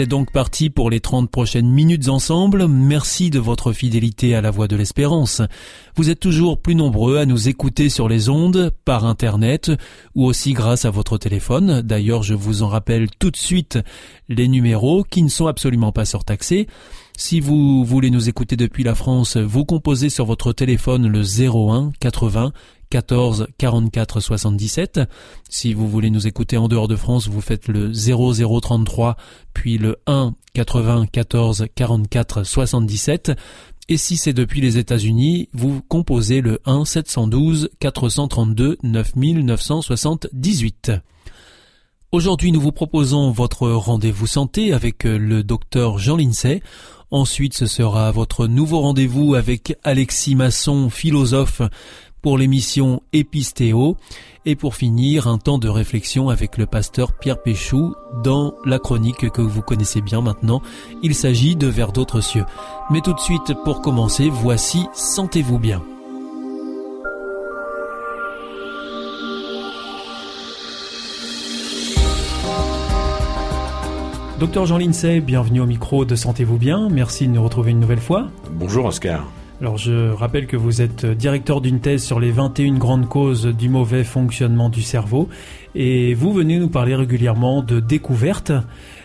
C'est donc parti pour les 30 prochaines minutes ensemble. Merci de votre fidélité à la voix de l'espérance. Vous êtes toujours plus nombreux à nous écouter sur les ondes, par Internet, ou aussi grâce à votre téléphone. D'ailleurs, je vous en rappelle tout de suite les numéros qui ne sont absolument pas surtaxés. Si vous voulez nous écouter depuis la France, vous composez sur votre téléphone le 01 80 14 44 77. Si vous voulez nous écouter en dehors de France, vous faites le 0033 puis le 1 80 14 44 77. Et si c'est depuis les États-Unis, vous composez le 1 712 432 9978. Aujourd'hui, nous vous proposons votre rendez-vous santé avec le docteur Jean Lincey. Ensuite, ce sera votre nouveau rendez-vous avec Alexis Masson, philosophe, pour l'émission Épistéo et pour finir un temps de réflexion avec le pasteur Pierre Péchou dans la chronique que vous connaissez bien maintenant. Il s'agit de Vers d'autres cieux. Mais tout de suite, pour commencer, voici Sentez-vous bien. Docteur Jean Lincey, bienvenue au micro de Sentez-vous bien. Merci de nous retrouver une nouvelle fois. Bonjour Oscar. Alors je rappelle que vous êtes directeur d'une thèse sur les 21 grandes causes du mauvais fonctionnement du cerveau. Et vous venez nous parler régulièrement de découvertes.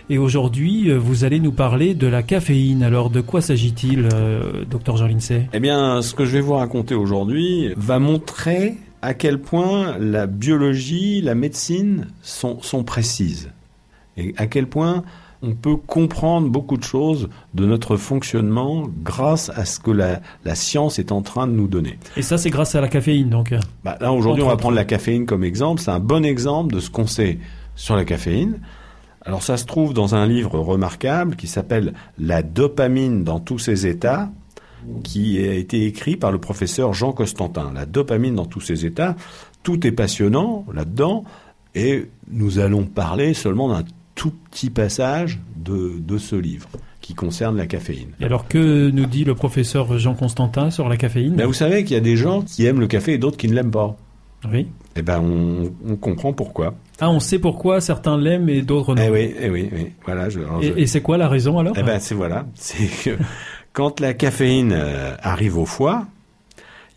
Et aujourd'hui vous allez nous parler de la caféine. Alors de quoi s'agit-il, euh, docteur Jean Eh bien ce que je vais vous raconter aujourd'hui va montrer à quel point la biologie, la médecine sont précises. Et à quel point on peut comprendre beaucoup de choses de notre fonctionnement grâce à ce que la, science est en train de nous donner. Et ça, c'est grâce à la caféine, donc bah, Là, aujourd'hui, on va prendre la caféine comme exemple. C'est un bon exemple de ce qu'on sait sur la caféine. Alors, ça se trouve dans un livre remarquable qui s'appelle La dopamine dans tous ses états, qui a été écrit par le professeur Jean Costantin. La dopamine dans tous ses états. Tout est passionnant là-dedans. Et nous allons parler seulement d'un tout petit passage de, de ce livre qui concerne la caféine. Et alors que nous dit le professeur Jean Constantin sur la caféine? Ben Vous savez qu'il y a des gens qui aiment le café et d'autres qui ne l'aiment pas. Oui. Eh ben on, on, comprend pourquoi. Ah, on sait pourquoi certains l'aiment et d'autres non. Eh oui, eh oui, oui. Voilà. Je, et, c'est quoi la raison alors? Eh ben c'est voilà, c'est que quand la caféine euh, arrive au foie,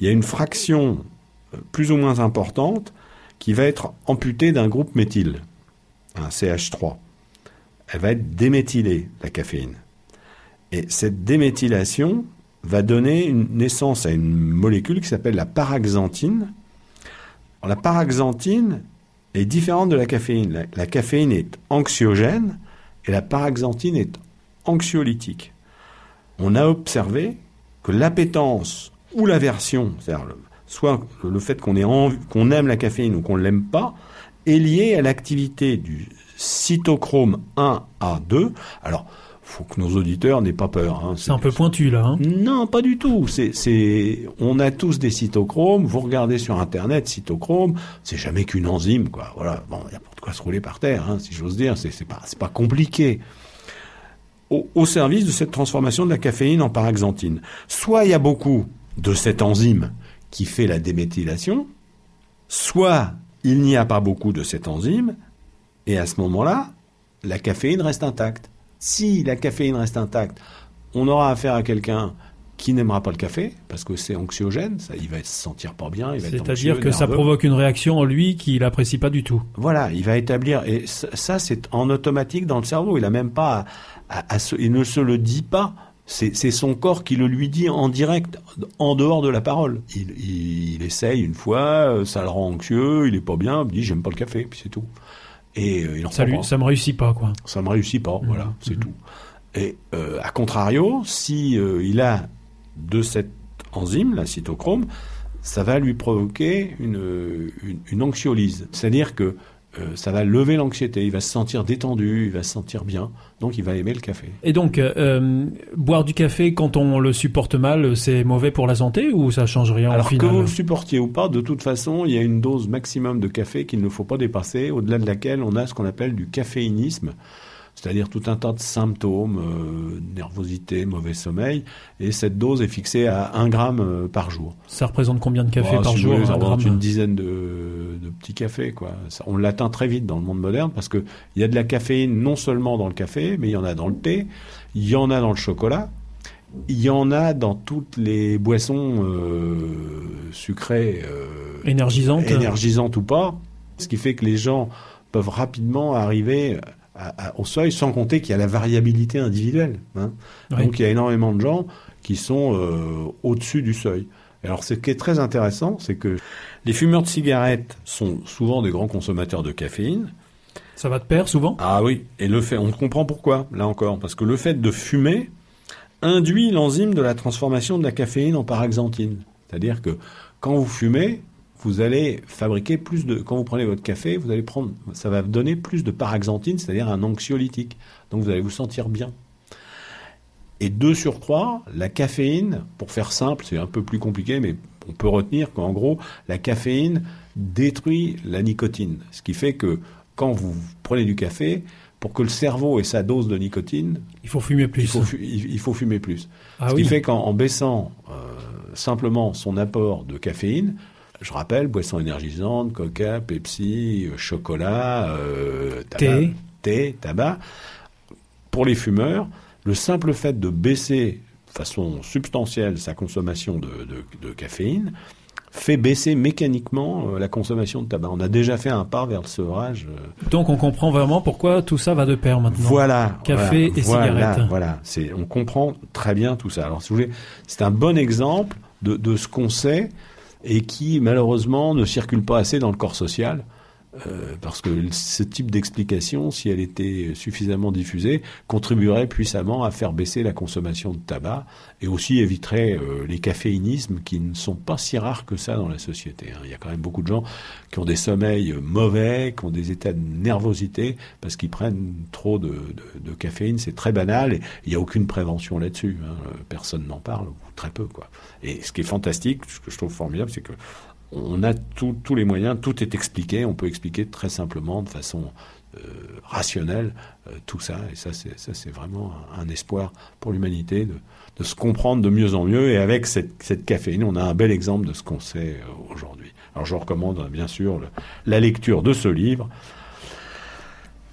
il y a une fraction euh, plus ou moins importante qui va être amputée d'un groupe méthyle, un CH3 elle va être déméthylée, la caféine. Et cette déméthylation va donner une naissance à une molécule qui s'appelle la paraxanthine. la paraxanthine est différente de la caféine. La, caféine est anxiogène et la paraxanthine est anxiolytique. On a observé que l'appétence ou l'aversion, c'est-à-dire soit le fait qu'on aime la caféine ou qu'on ne l'aime pas, est liée à l'activité du cytochrome 1 à 2. Alors, faut que nos auditeurs n'aient pas peur. Hein. C'est un peu pointu là. Hein. Non, pas du tout. C'est, on a tous des cytochromes. Vous regardez sur Internet, cytochrome, c'est jamais qu'une enzyme, quoi. Voilà. Bon, il y a pas de quoi se rouler par terre, hein, si j'ose dire. C'est, c'est pas, c'est pas compliqué. Au, au, service de cette transformation de la caféine en paraxanthine. Soit il y a beaucoup de cette enzyme qui fait la déméthylation, soit il n'y a pas beaucoup de cette enzyme, et à ce moment-là, la caféine reste intacte. Si la caféine reste intacte, on aura affaire à quelqu'un qui n'aimera pas le café parce que c'est anxiogène, ça, il va se sentir pas bien. C'est-à-dire que ça provoque une réaction en lui qu'il n'apprécie pas du tout. Voilà, il va établir et ça c'est en automatique dans le cerveau. Il a même pas, à, il ne se le dit pas. C'est son corps qui le lui dit en direct, en dehors de la parole. Il, il, essaye une fois, ça le rend anxieux, il est pas bien, il dit j'aime pas le café, puis c'est tout. Et euh, il en ça, lui, ça me réussit pas, quoi. Ça me réussit pas, voilà, mmh. c'est mmh. tout. Et euh, à contrario, si euh, il a de cette enzyme, la cytochrome, ça va lui provoquer une, une, anxiolyse. C'est-à-dire que euh, ça va lever l'anxiété, il va se sentir détendu, il va se sentir bien, donc il va aimer le café. Et donc, euh, boire du café quand on le supporte mal, c'est mauvais pour la santé ou ça change rien Alors au final que vous le supportiez ou pas, de toute façon, il y a une dose maximum de café qu'il ne faut pas dépasser, au-delà de laquelle on a ce qu'on appelle du caféinisme c'est-à-dire tout un tas de symptômes, euh, nervosité, mauvais sommeil, et cette dose est fixée à 1 gramme euh, par jour. Ça représente combien de café par jour Ça représente une dizaine de, de petits cafés. Quoi. Ça, on l'atteint très vite dans le monde moderne parce qu'il y a de la caféine non seulement dans le café, mais il y en a dans le thé, il y en a dans le chocolat, il y en a dans toutes les boissons euh, sucrées, euh, énergisantes. énergisantes ou pas, ce qui fait que les gens peuvent rapidement arriver au seuil, sans compter qu'il y a la variabilité individuelle. Hein. Donc il y a énormément de gens qui sont euh, au-dessus du seuil. Alors ce qui est très intéressant, c'est que les fumeurs de cigarettes sont souvent des grands consommateurs de caféine. Ça va de pair souvent? Ah oui, et le fait, on comprend pourquoi, là encore, parce que le fait de fumer induit l'enzyme de la transformation de la caféine en paraxanthine. C'est-à-dire que quand vous fumez, vous allez fabriquer plus de. Quand vous prenez votre café, vous allez prendre. Ça va donner plus de paraxanthine, c'est-à-dire un anxiolytique. Donc vous allez vous sentir bien. Et deux sur trois, la caféine, pour faire simple, c'est un peu plus compliqué, mais on peut retenir qu'en gros, la caféine détruit la nicotine. Ce qui fait que quand vous prenez du café, pour que le cerveau ait sa dose de nicotine, il faut fumer plus. Il faut, fumer plus. Ah Ce qui fait qu'en baissant euh, simplement son apport de caféine, je rappelle, boissons énergisantes, coca, Pepsi, euh, chocolat, euh, tabac, thé. tabac. Pour les fumeurs, le simple fait de baisser de façon substantielle sa consommation de, caféine fait baisser mécaniquement euh, la consommation de tabac. On a déjà fait un pas vers le sevrage. Donc on comprend vraiment pourquoi tout ça va de pair maintenant. Voilà. Café et cigarette. Voilà, c'est, on comprend très bien tout ça. Alors si vous voulez, c'est un bon exemple de, de ce qu'on sait et qui malheureusement ne circule pas assez dans le corps social. Euh, parce que ce type d'explication, si elle était suffisamment diffusée, contribuerait puissamment à faire baisser la consommation de tabac et aussi éviterait euh, les caféinismes qui ne sont pas si rares que ça dans la société. Hein. Il y a quand même beaucoup de gens qui ont des sommeils mauvais, qui ont des états de nervosité parce qu'ils prennent trop de, caféine. C'est très banal et il n'y a aucune prévention là-dessus. Hein. Personne n'en parle ou très peu. Quoi. Et ce qui est fantastique, ce que je trouve formidable, c'est que on a tous les moyens, tout est expliqué, on peut expliquer très simplement, de façon euh, rationnelle, euh, tout ça. Et ça, c'est, vraiment un, espoir pour l'humanité de, se comprendre de mieux en mieux. Et avec cette, caféine, on a un bel exemple de ce qu'on sait euh, aujourd'hui. Alors, je recommande bien sûr la lecture de ce livre.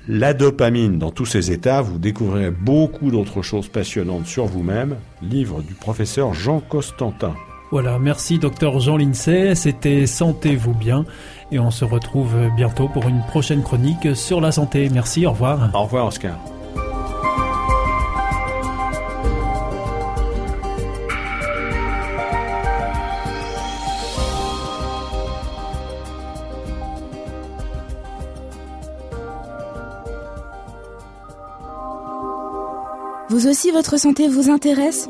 La dopamine dans tous ses états, vous découvrirez beaucoup d'autres choses passionnantes sur vous-même. Livre du professeur Jean Costantin. Voilà, merci docteur Jean Lincey, c'était Sentez-vous bien et on se retrouve bientôt pour une prochaine chronique sur la santé. Merci, au revoir. Au revoir Oscar. Vous aussi, votre santé vous intéresse?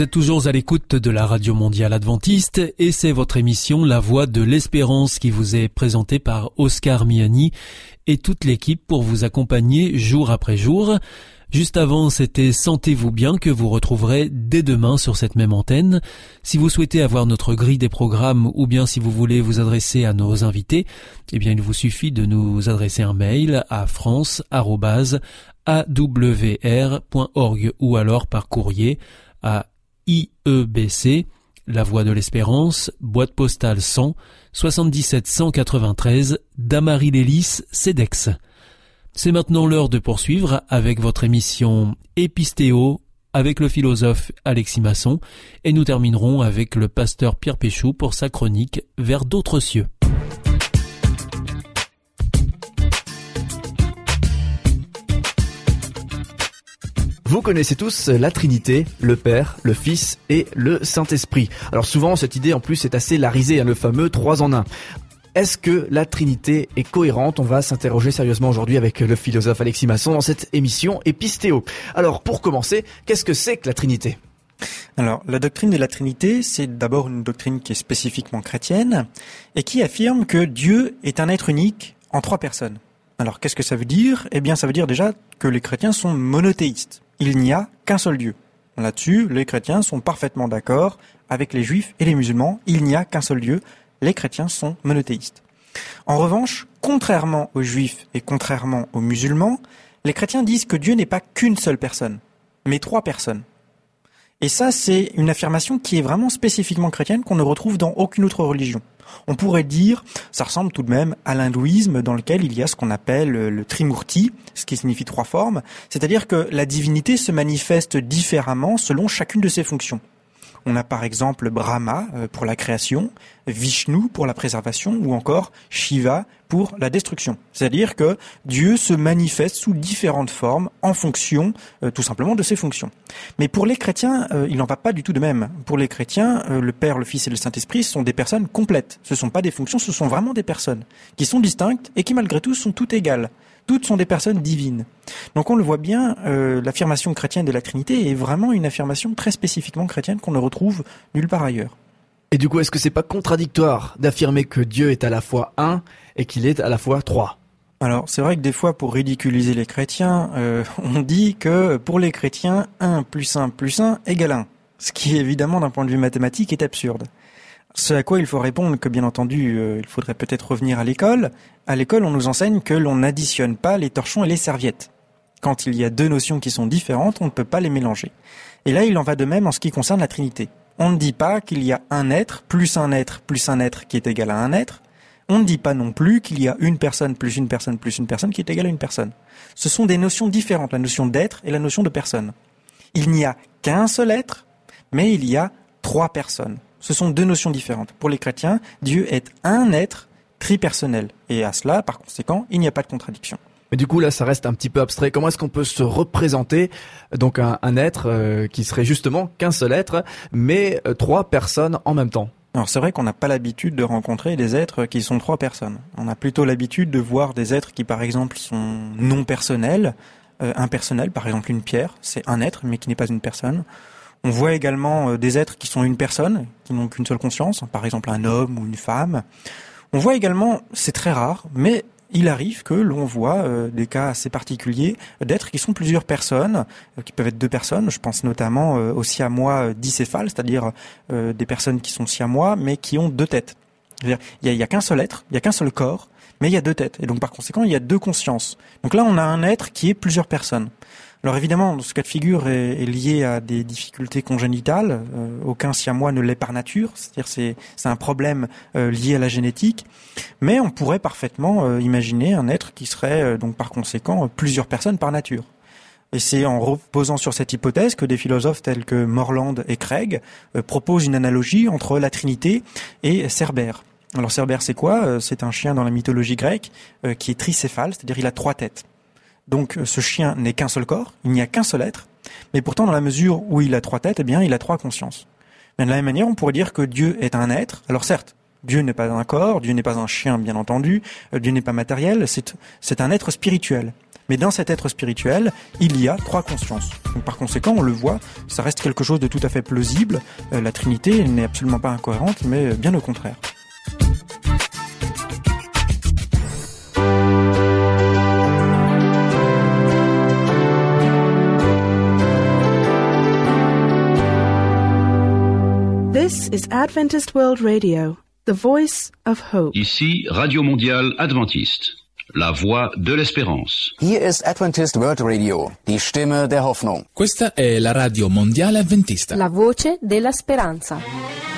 Vous êtes toujours à l'écoute de la Radio Mondiale Adventiste et c'est votre émission La Voix de l'Espérance qui vous est présentée par Oscar Miani et toute l'équipe pour vous accompagner jour après jour. Juste avant, c'était Sentez-vous bien que vous retrouverez dès demain sur cette même antenne. Si vous souhaitez avoir notre grille des programmes ou bien si vous voulez vous adresser à nos invités, eh bien il vous suffit de nous adresser un mail à france@awr.org ou alors par courrier à IEBC, La Voie de l'Espérance, boîte postale 100, 77 193, Damary Lélis, CEDEX. C'est maintenant l'heure de poursuivre avec votre émission Épistéo avec le philosophe Alexis Masson et nous terminerons avec le pasteur Pierre Péchou pour sa chronique Vers d'autres cieux. Vous connaissez tous la Trinité, le Père, le Fils et le Saint-Esprit. Alors souvent, cette idée en plus est assez larisée, hein, le fameux trois en un. Est-ce que la Trinité est cohérente? On va s'interroger sérieusement aujourd'hui avec le philosophe Alexis Masson dans cette émission Épistéo. Alors pour commencer, qu'est-ce que c'est que la Trinité? Alors, la doctrine de la Trinité, c'est d'abord une doctrine qui est spécifiquement chrétienne et qui affirme que Dieu est un être unique en trois personnes. Alors, qu'est-ce que ça veut dire? Eh bien, ça veut dire déjà que les chrétiens sont monothéistes. Il n'y a qu'un seul Dieu. Là-dessus, les chrétiens sont parfaitement d'accord avec les juifs et les musulmans. Il n'y a qu'un seul Dieu. Les chrétiens sont monothéistes. En revanche, contrairement aux juifs et contrairement aux musulmans, les chrétiens disent que Dieu n'est pas qu'une seule personne, mais trois personnes. Et ça, c'est une affirmation qui est vraiment spécifiquement chrétienne qu'on ne retrouve dans aucune autre religion. On pourrait dire, ça ressemble tout de même à l'hindouisme dans lequel il y a ce qu'on appelle le trimurti, ce qui signifie trois formes, c'est-à-dire que la divinité se manifeste différemment selon chacune de ses fonctions. On a par exemple Brahma euh, pour la création, Vishnu pour la préservation ou encore Shiva pour la destruction. C'est-à-dire que Dieu se manifeste sous différentes formes en fonction euh, tout simplement de ses fonctions. Mais pour les chrétiens, euh, il n'en va pas du tout de même. Pour les chrétiens, le Père, le Fils et le Saint-Esprit sont des personnes complètes. Ce ne sont pas des fonctions, ce sont vraiment des personnes qui sont distinctes et qui malgré tout sont toutes égales toutes sont des personnes divines. Donc on le voit bien, euh, l'affirmation chrétienne de la Trinité est vraiment une affirmation très spécifiquement chrétienne qu'on ne retrouve nulle part ailleurs. Et du coup, est-ce que c'est pas contradictoire d'affirmer que Dieu est à la fois un et qu'il est à la fois trois? Alors c'est vrai que des fois pour ridiculiser les chrétiens, euh, on dit que pour les chrétiens 1 plus 1 plus 1 égale 1. Ce qui évidemment d'un point de vue mathématique est absurde. Ce à quoi il faut répondre que bien entendu, euh, il faudrait peut-être revenir à l'école. À l'école, on nous enseigne que l'on n'additionne pas les torchons et les serviettes. Quand il y a deux notions qui sont différentes, on ne peut pas les mélanger. Et là, il en va de même en ce qui concerne la Trinité. On ne dit pas qu'il y a un être plus un être plus un être qui est égal à un être. On ne dit pas non plus qu'il y a une personne plus une personne plus une personne qui est égale à une personne. Ce sont des notions différentes, la notion d'être et la notion de personne. Il n'y a qu'un seul être, mais il y a trois personnes. Ce sont deux notions différentes. Pour les chrétiens, Dieu est un être tripersonnel. Et à cela, par conséquent, il n'y a pas de contradiction. Mais du coup, là, ça reste un petit peu abstrait. Comment est-ce qu'on peut se représenter donc un, être euh, qui serait justement qu'un seul être, mais euh, trois personnes en même temps? Alors c'est vrai qu'on n'a pas l'habitude de rencontrer des êtres qui sont trois personnes. On a plutôt l'habitude de voir des êtres qui par exemple sont non personnels, euh, impersonnels, par exemple une pierre, c'est un être mais qui n'est pas une personne. On voit également euh, des êtres qui sont une personne, qui n'ont qu'une seule conscience, par exemple un homme ou une femme. On voit également, c'est très rare, mais il arrive que l'on voit euh, des cas assez particuliers d'êtres qui sont plusieurs personnes, euh, qui peuvent être deux personnes. Je pense notamment aux siamois dicéphales, c'est-à-dire des personnes qui sont siamois, mais qui ont deux têtes. Il n'y a, a qu'un seul être, il n'y a qu'un seul corps, mais il y a deux têtes. Et donc par conséquent, il y a deux consciences. Donc là, on a un être qui est plusieurs personnes. Alors évidemment, ce cas de figure est, lié à des difficultés congénitales. Euh, aucun siamois ne l'est par nature, c'est-à-dire c'est un problème euh, lié à la génétique. Mais on pourrait parfaitement euh, imaginer un être qui serait donc par conséquent plusieurs personnes par nature. Et c'est en reposant sur cette hypothèse que des philosophes tels que Morland et Craig proposent une analogie entre la Trinité et Cerbère. Alors Cerbère, c'est quoi? C'est un chien dans la mythologie grecque qui est tricéphale, c'est-à-dire il a trois têtes. Donc euh, ce chien n'est qu'un seul corps, il n'y a qu'un seul être, mais pourtant dans la mesure où il a trois têtes, eh bien il a trois consciences. Mais de la même manière, on pourrait dire que Dieu est un être. Alors certes, Dieu n'est pas un corps, Dieu n'est pas un chien, bien entendu, euh, Dieu n'est pas matériel, c'est un être spirituel. Mais dans cet être spirituel, il y a trois consciences. Donc par conséquent, on le voit, ça reste quelque chose de tout à fait plausible. Euh, la Trinité n'est absolument pas incohérente, mais bien au contraire. This is Adventist World Radio, the voice of hope. Ici Radio Mondiale Adventiste, la voix de l'espérance. Hier ist Adventist World Radio, die Stimme der Hoffnung. Questa è la Radio Mondiale Adventista, la voce della speranza.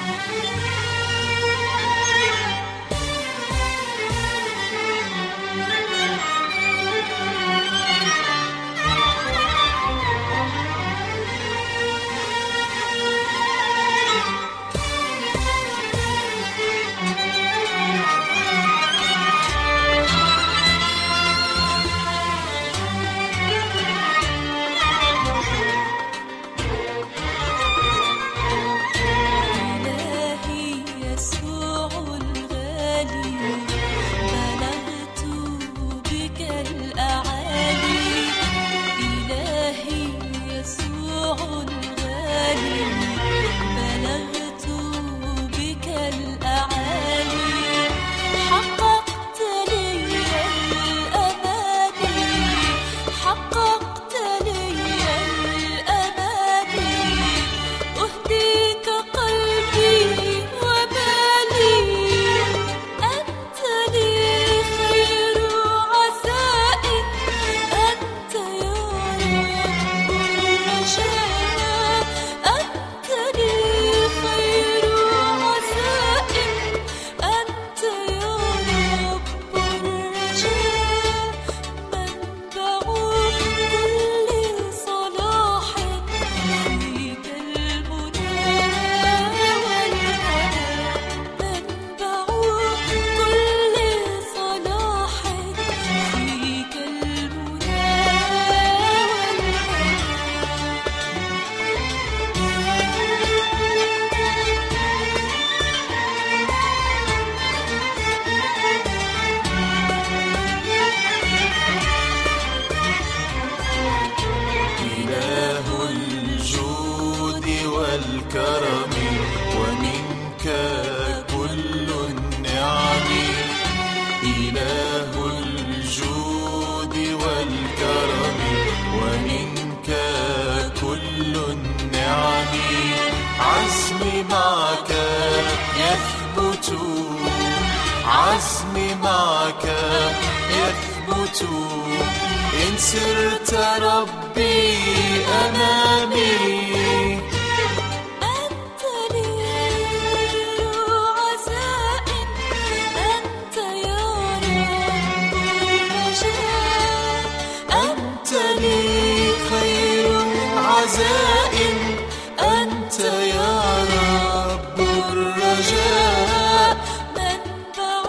أنت يا رب الرجاء منبع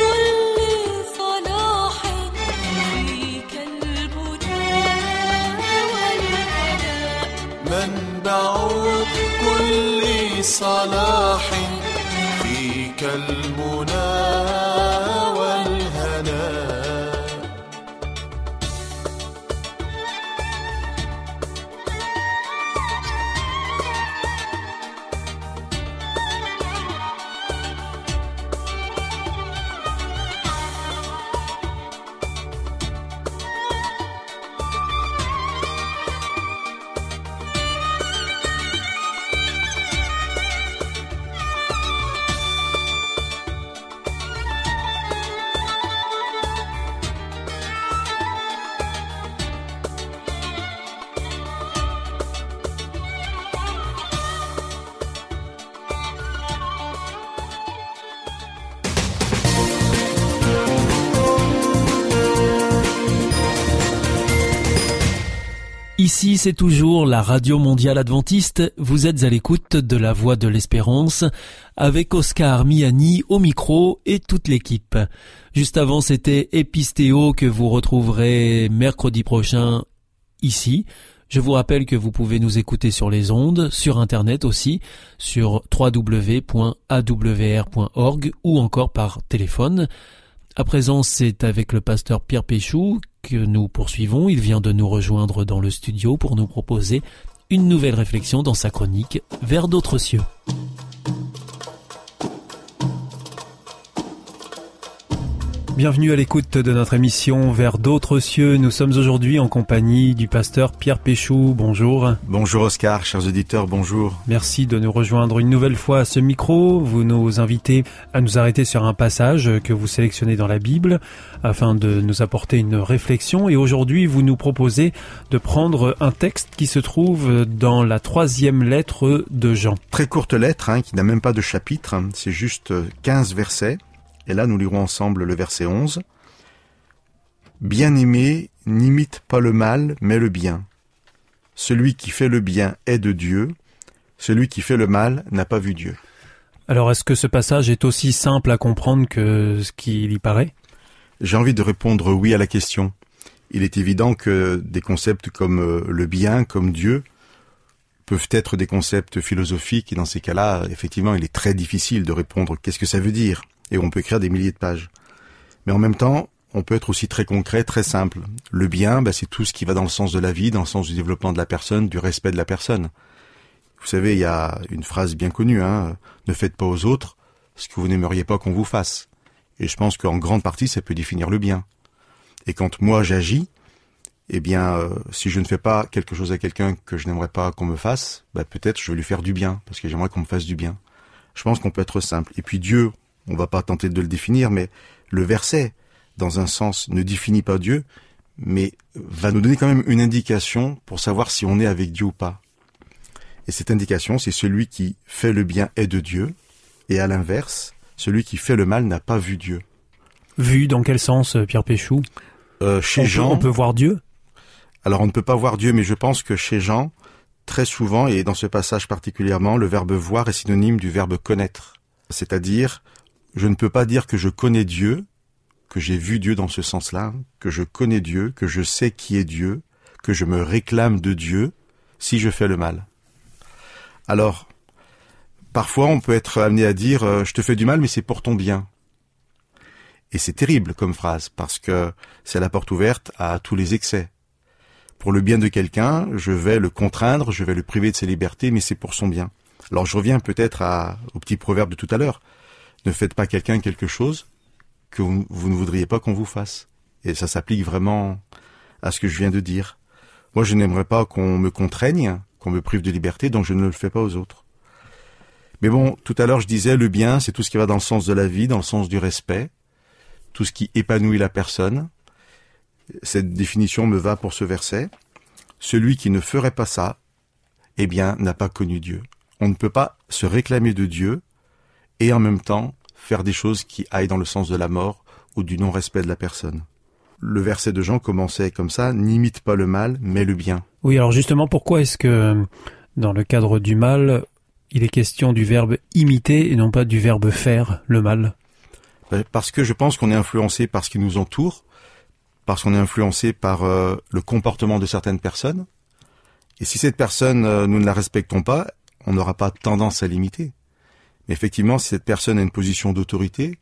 كل صلاح فيك المنى والهناء منبع كل صلاح فيك المنى Ici, c'est toujours la Radio Mondiale Adventiste. Vous êtes à l'écoute de la Voix de l'Espérance avec Oscar Miani au micro et toute l'équipe. Juste avant, c'était Epistéo que vous retrouverez mercredi prochain ici. Je vous rappelle que vous pouvez nous écouter sur les ondes, sur Internet aussi, sur www.awr.org ou encore par téléphone. À présent, c'est avec le pasteur Pierre Péchou nous poursuivons. Il vient de nous rejoindre dans le studio pour nous proposer une nouvelle réflexion dans sa chronique Vers d'autres cieux. Bienvenue à l'écoute de notre émission Vers d'autres cieux. Nous sommes aujourd'hui en compagnie du pasteur Pierre Péchou. Bonjour. Bonjour Oscar, chers auditeurs, bonjour. Merci de nous rejoindre une nouvelle fois à ce micro. Vous nous invitez à nous arrêter sur un passage que vous sélectionnez dans la Bible afin de nous apporter une réflexion. Et aujourd'hui, vous nous proposez de prendre un texte qui se trouve dans la troisième lettre de Jean. Très courte lettre, hein, qui n'a même pas de chapitre, c'est juste 15 versets. Et là, nous lirons ensemble le verset 11. Bien-aimé, n'imite pas le mal, mais le bien. Celui qui fait le bien est de Dieu, celui qui fait le mal n'a pas vu Dieu. Alors est-ce que ce passage est aussi simple à comprendre que ce qu'il y paraît? J'ai envie de répondre oui à la question. Il est évident que des concepts comme le bien, comme Dieu, peuvent être des concepts philosophiques et dans ces cas-là, effectivement, il est très difficile de répondre qu'est-ce que ça veut dire et on peut écrire des milliers de pages. Mais en même temps, on peut être aussi très concret, très simple. Le bien, bah, c'est tout ce qui va dans le sens de la vie, dans le sens du développement de la personne, du respect de la personne. Vous savez, il y a une phrase bien connue, hein, ne faites pas aux autres ce que vous n'aimeriez pas qu'on vous fasse. Et je pense qu'en grande partie, ça peut définir le bien. Et quand moi j'agis, eh bien, euh, si je ne fais pas quelque chose à quelqu'un que je n'aimerais pas qu'on me fasse, bah, peut-être je vais lui faire du bien, parce que j'aimerais qu'on me fasse du bien. Je pense qu'on peut être simple. Et puis Dieu, on va pas tenter de le définir, mais le verset, dans un sens, ne définit pas Dieu, mais va nous donner quand même une indication pour savoir si on est avec Dieu ou pas. Et cette indication, c'est celui qui fait le bien est de Dieu, et à l'inverse, celui qui fait le mal n'a pas vu Dieu. Vu dans quel sens, Pierre Péchou? Euh, Chez on Jean, peut, on peut voir Dieu? Alors on ne peut pas voir Dieu, mais je pense que chez Jean, très souvent, et dans ce passage particulièrement, le verbe voir est synonyme du verbe connaître. C'est-à-dire, je ne peux pas dire que je connais Dieu, que j'ai vu Dieu dans ce sens-là, que je connais Dieu, que je sais qui est Dieu, que je me réclame de Dieu, si je fais le mal. Alors, parfois on peut être amené à dire euh, je te fais du mal, mais c'est pour ton bien. Et c'est terrible comme phrase, parce que c'est la porte ouverte à tous les excès. pour le bien de quelqu'un, je vais le contraindre, je vais le priver de ses libertés, mais c'est pour son bien. Alors je reviens peut-être au petit proverbe de tout à l'heure. Ne faites pas quelqu'un quelque chose que vous, ne voudriez pas qu'on vous fasse. Et ça s'applique vraiment à ce que je viens de dire. Moi, je n'aimerais pas qu'on me contraigne, qu'on me prive de liberté, donc je ne le fais pas aux autres. Mais bon, tout à l'heure, je disais, le bien, c'est tout ce qui va dans le sens de la vie, dans le sens du respect, tout ce qui épanouit la personne. Cette définition me va pour ce verset. Celui qui ne ferait pas ça, eh bien, n'a pas connu Dieu. On ne peut pas se réclamer de Dieu et en même temps faire des choses qui aillent dans le sens de la mort ou du non-respect de la personne. Le verset de Jean commençait comme ça, n'imite pas le mal, mais le bien. Oui, alors justement, pourquoi est-ce que dans le cadre du mal, il est question du verbe imiter et non pas du verbe faire le mal? Ben, Parce que je pense qu'on est influencé par ce qui nous entoure, parce qu'on est influencé par euh, le comportement de certaines personnes. Et si cette personne, euh, nous ne la respectons pas, on n'aura pas tendance à l'imiter. Mais effectivement, si cette personne a une position d'autorité,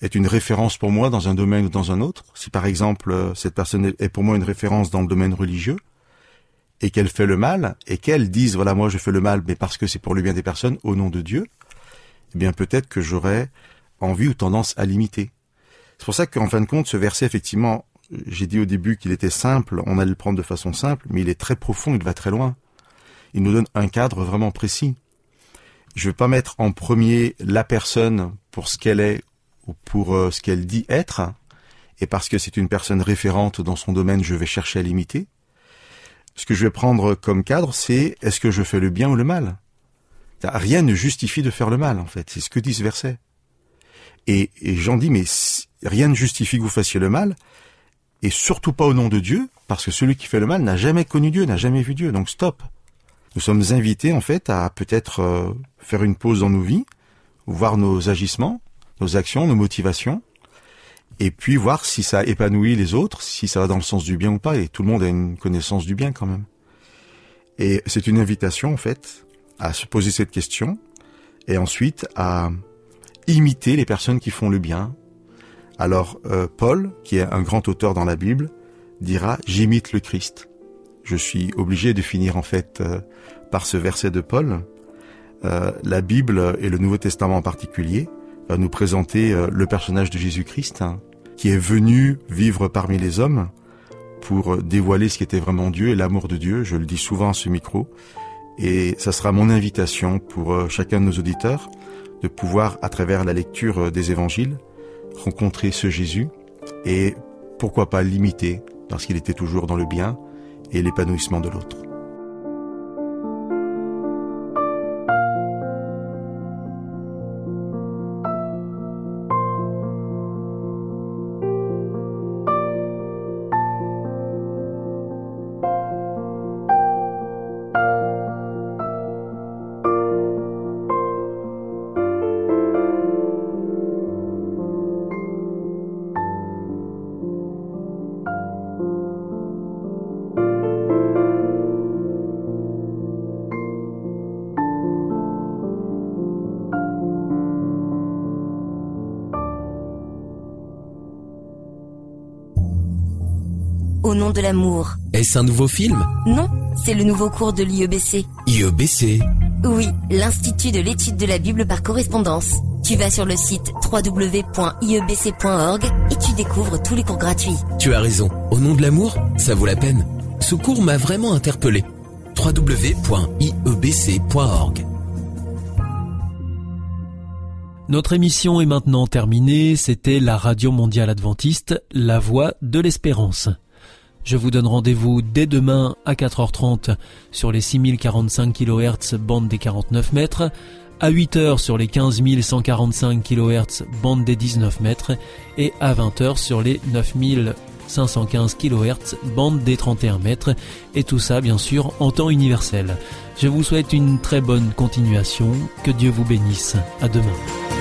est une référence pour moi dans un domaine ou dans un autre, si par exemple euh, cette personne est- pour moi une référence dans le domaine religieux, et qu'elle fait le mal, et qu'elle dise, voilà, moi je fais le mal, mais parce que c'est pour le bien des personnes, au nom de Dieu, eh bien peut-être que j'aurais envie ou tendance à l'imiter. C'est pour ça qu'en fin de compte, ce verset, effectivement, j'ai dit au début qu'il était simple, on allait le prendre de façon simple, mais il est très profond, il va très loin. Il nous donne un cadre vraiment précis. Je ne vais pas mettre en premier la personne pour ce qu'elle est ou pour euh, ce qu'elle dit être, et parce que c'est une personne référente dans son domaine, je vais chercher à l'imiter. Ce que je vais prendre comme cadre, c'est est-ce que je fais le bien ou le mal? Rien ne justifie de faire le mal, en fait. C'est ce que dit ce verset. Et, Jean dit, mais rien ne justifie que vous fassiez le mal, et surtout pas au nom de Dieu, parce que celui qui fait le mal n'a jamais connu Dieu, n'a jamais vu Dieu, donc stop. Nous sommes invités, en fait, à peut-être euh, faire une pause dans nos vies, voir nos agissements, nos actions, nos motivations, et puis voir si ça épanouit les autres, si ça va dans le sens du bien ou pas, et tout le monde a une connaissance du bien quand même. Et c'est une invitation, en fait, à se poser cette question, et ensuite à imiter les personnes qui font le bien. Alors, euh, Paul, qui est un grand auteur dans la Bible, dira « J'imite le Christ ». Je suis obligé de finir, en fait, euh, par ce verset de Paul. Euh, la Bible, et le Nouveau Testament en particulier, va nous présenter euh, le personnage de Jésus-Christ, hein, qui est venu vivre parmi les hommes pour dévoiler ce qui était vraiment Dieu et l'amour de Dieu. Je le dis souvent à ce micro. Et ça sera mon invitation pour chacun de nos auditeurs de pouvoir, à travers la lecture des évangiles, rencontrer ce Jésus et pourquoi pas l'imiter parce qu'il était toujours dans le bien et l'épanouissement de l'autre. Nom de l'amour. Est-ce un nouveau film Non, c'est le nouveau cours de l'IEBC. IEBC. Oui, l'Institut de l'étude de la Bible par correspondance. Tu vas sur le site www.iebc.org et tu découvres tous les cours gratuits. Tu as raison. Au nom de l'amour, ça vaut la peine. Ce cours m'a vraiment interpellé. www.iebc.org. Notre émission est maintenant terminée. C'était la Radio Mondiale Adventiste, la voix de l'espérance. Je vous donne rendez-vous dès demain à 4h30 sur les 6045 kHz bande des 49 mètres, à 8h sur les 15145 kHz bande des 19 mètres et à 20h sur les 9515 kHz bande des 31 mètres et tout ça bien sûr en temps universel. Je vous souhaite une très bonne continuation, que Dieu vous bénisse. À demain.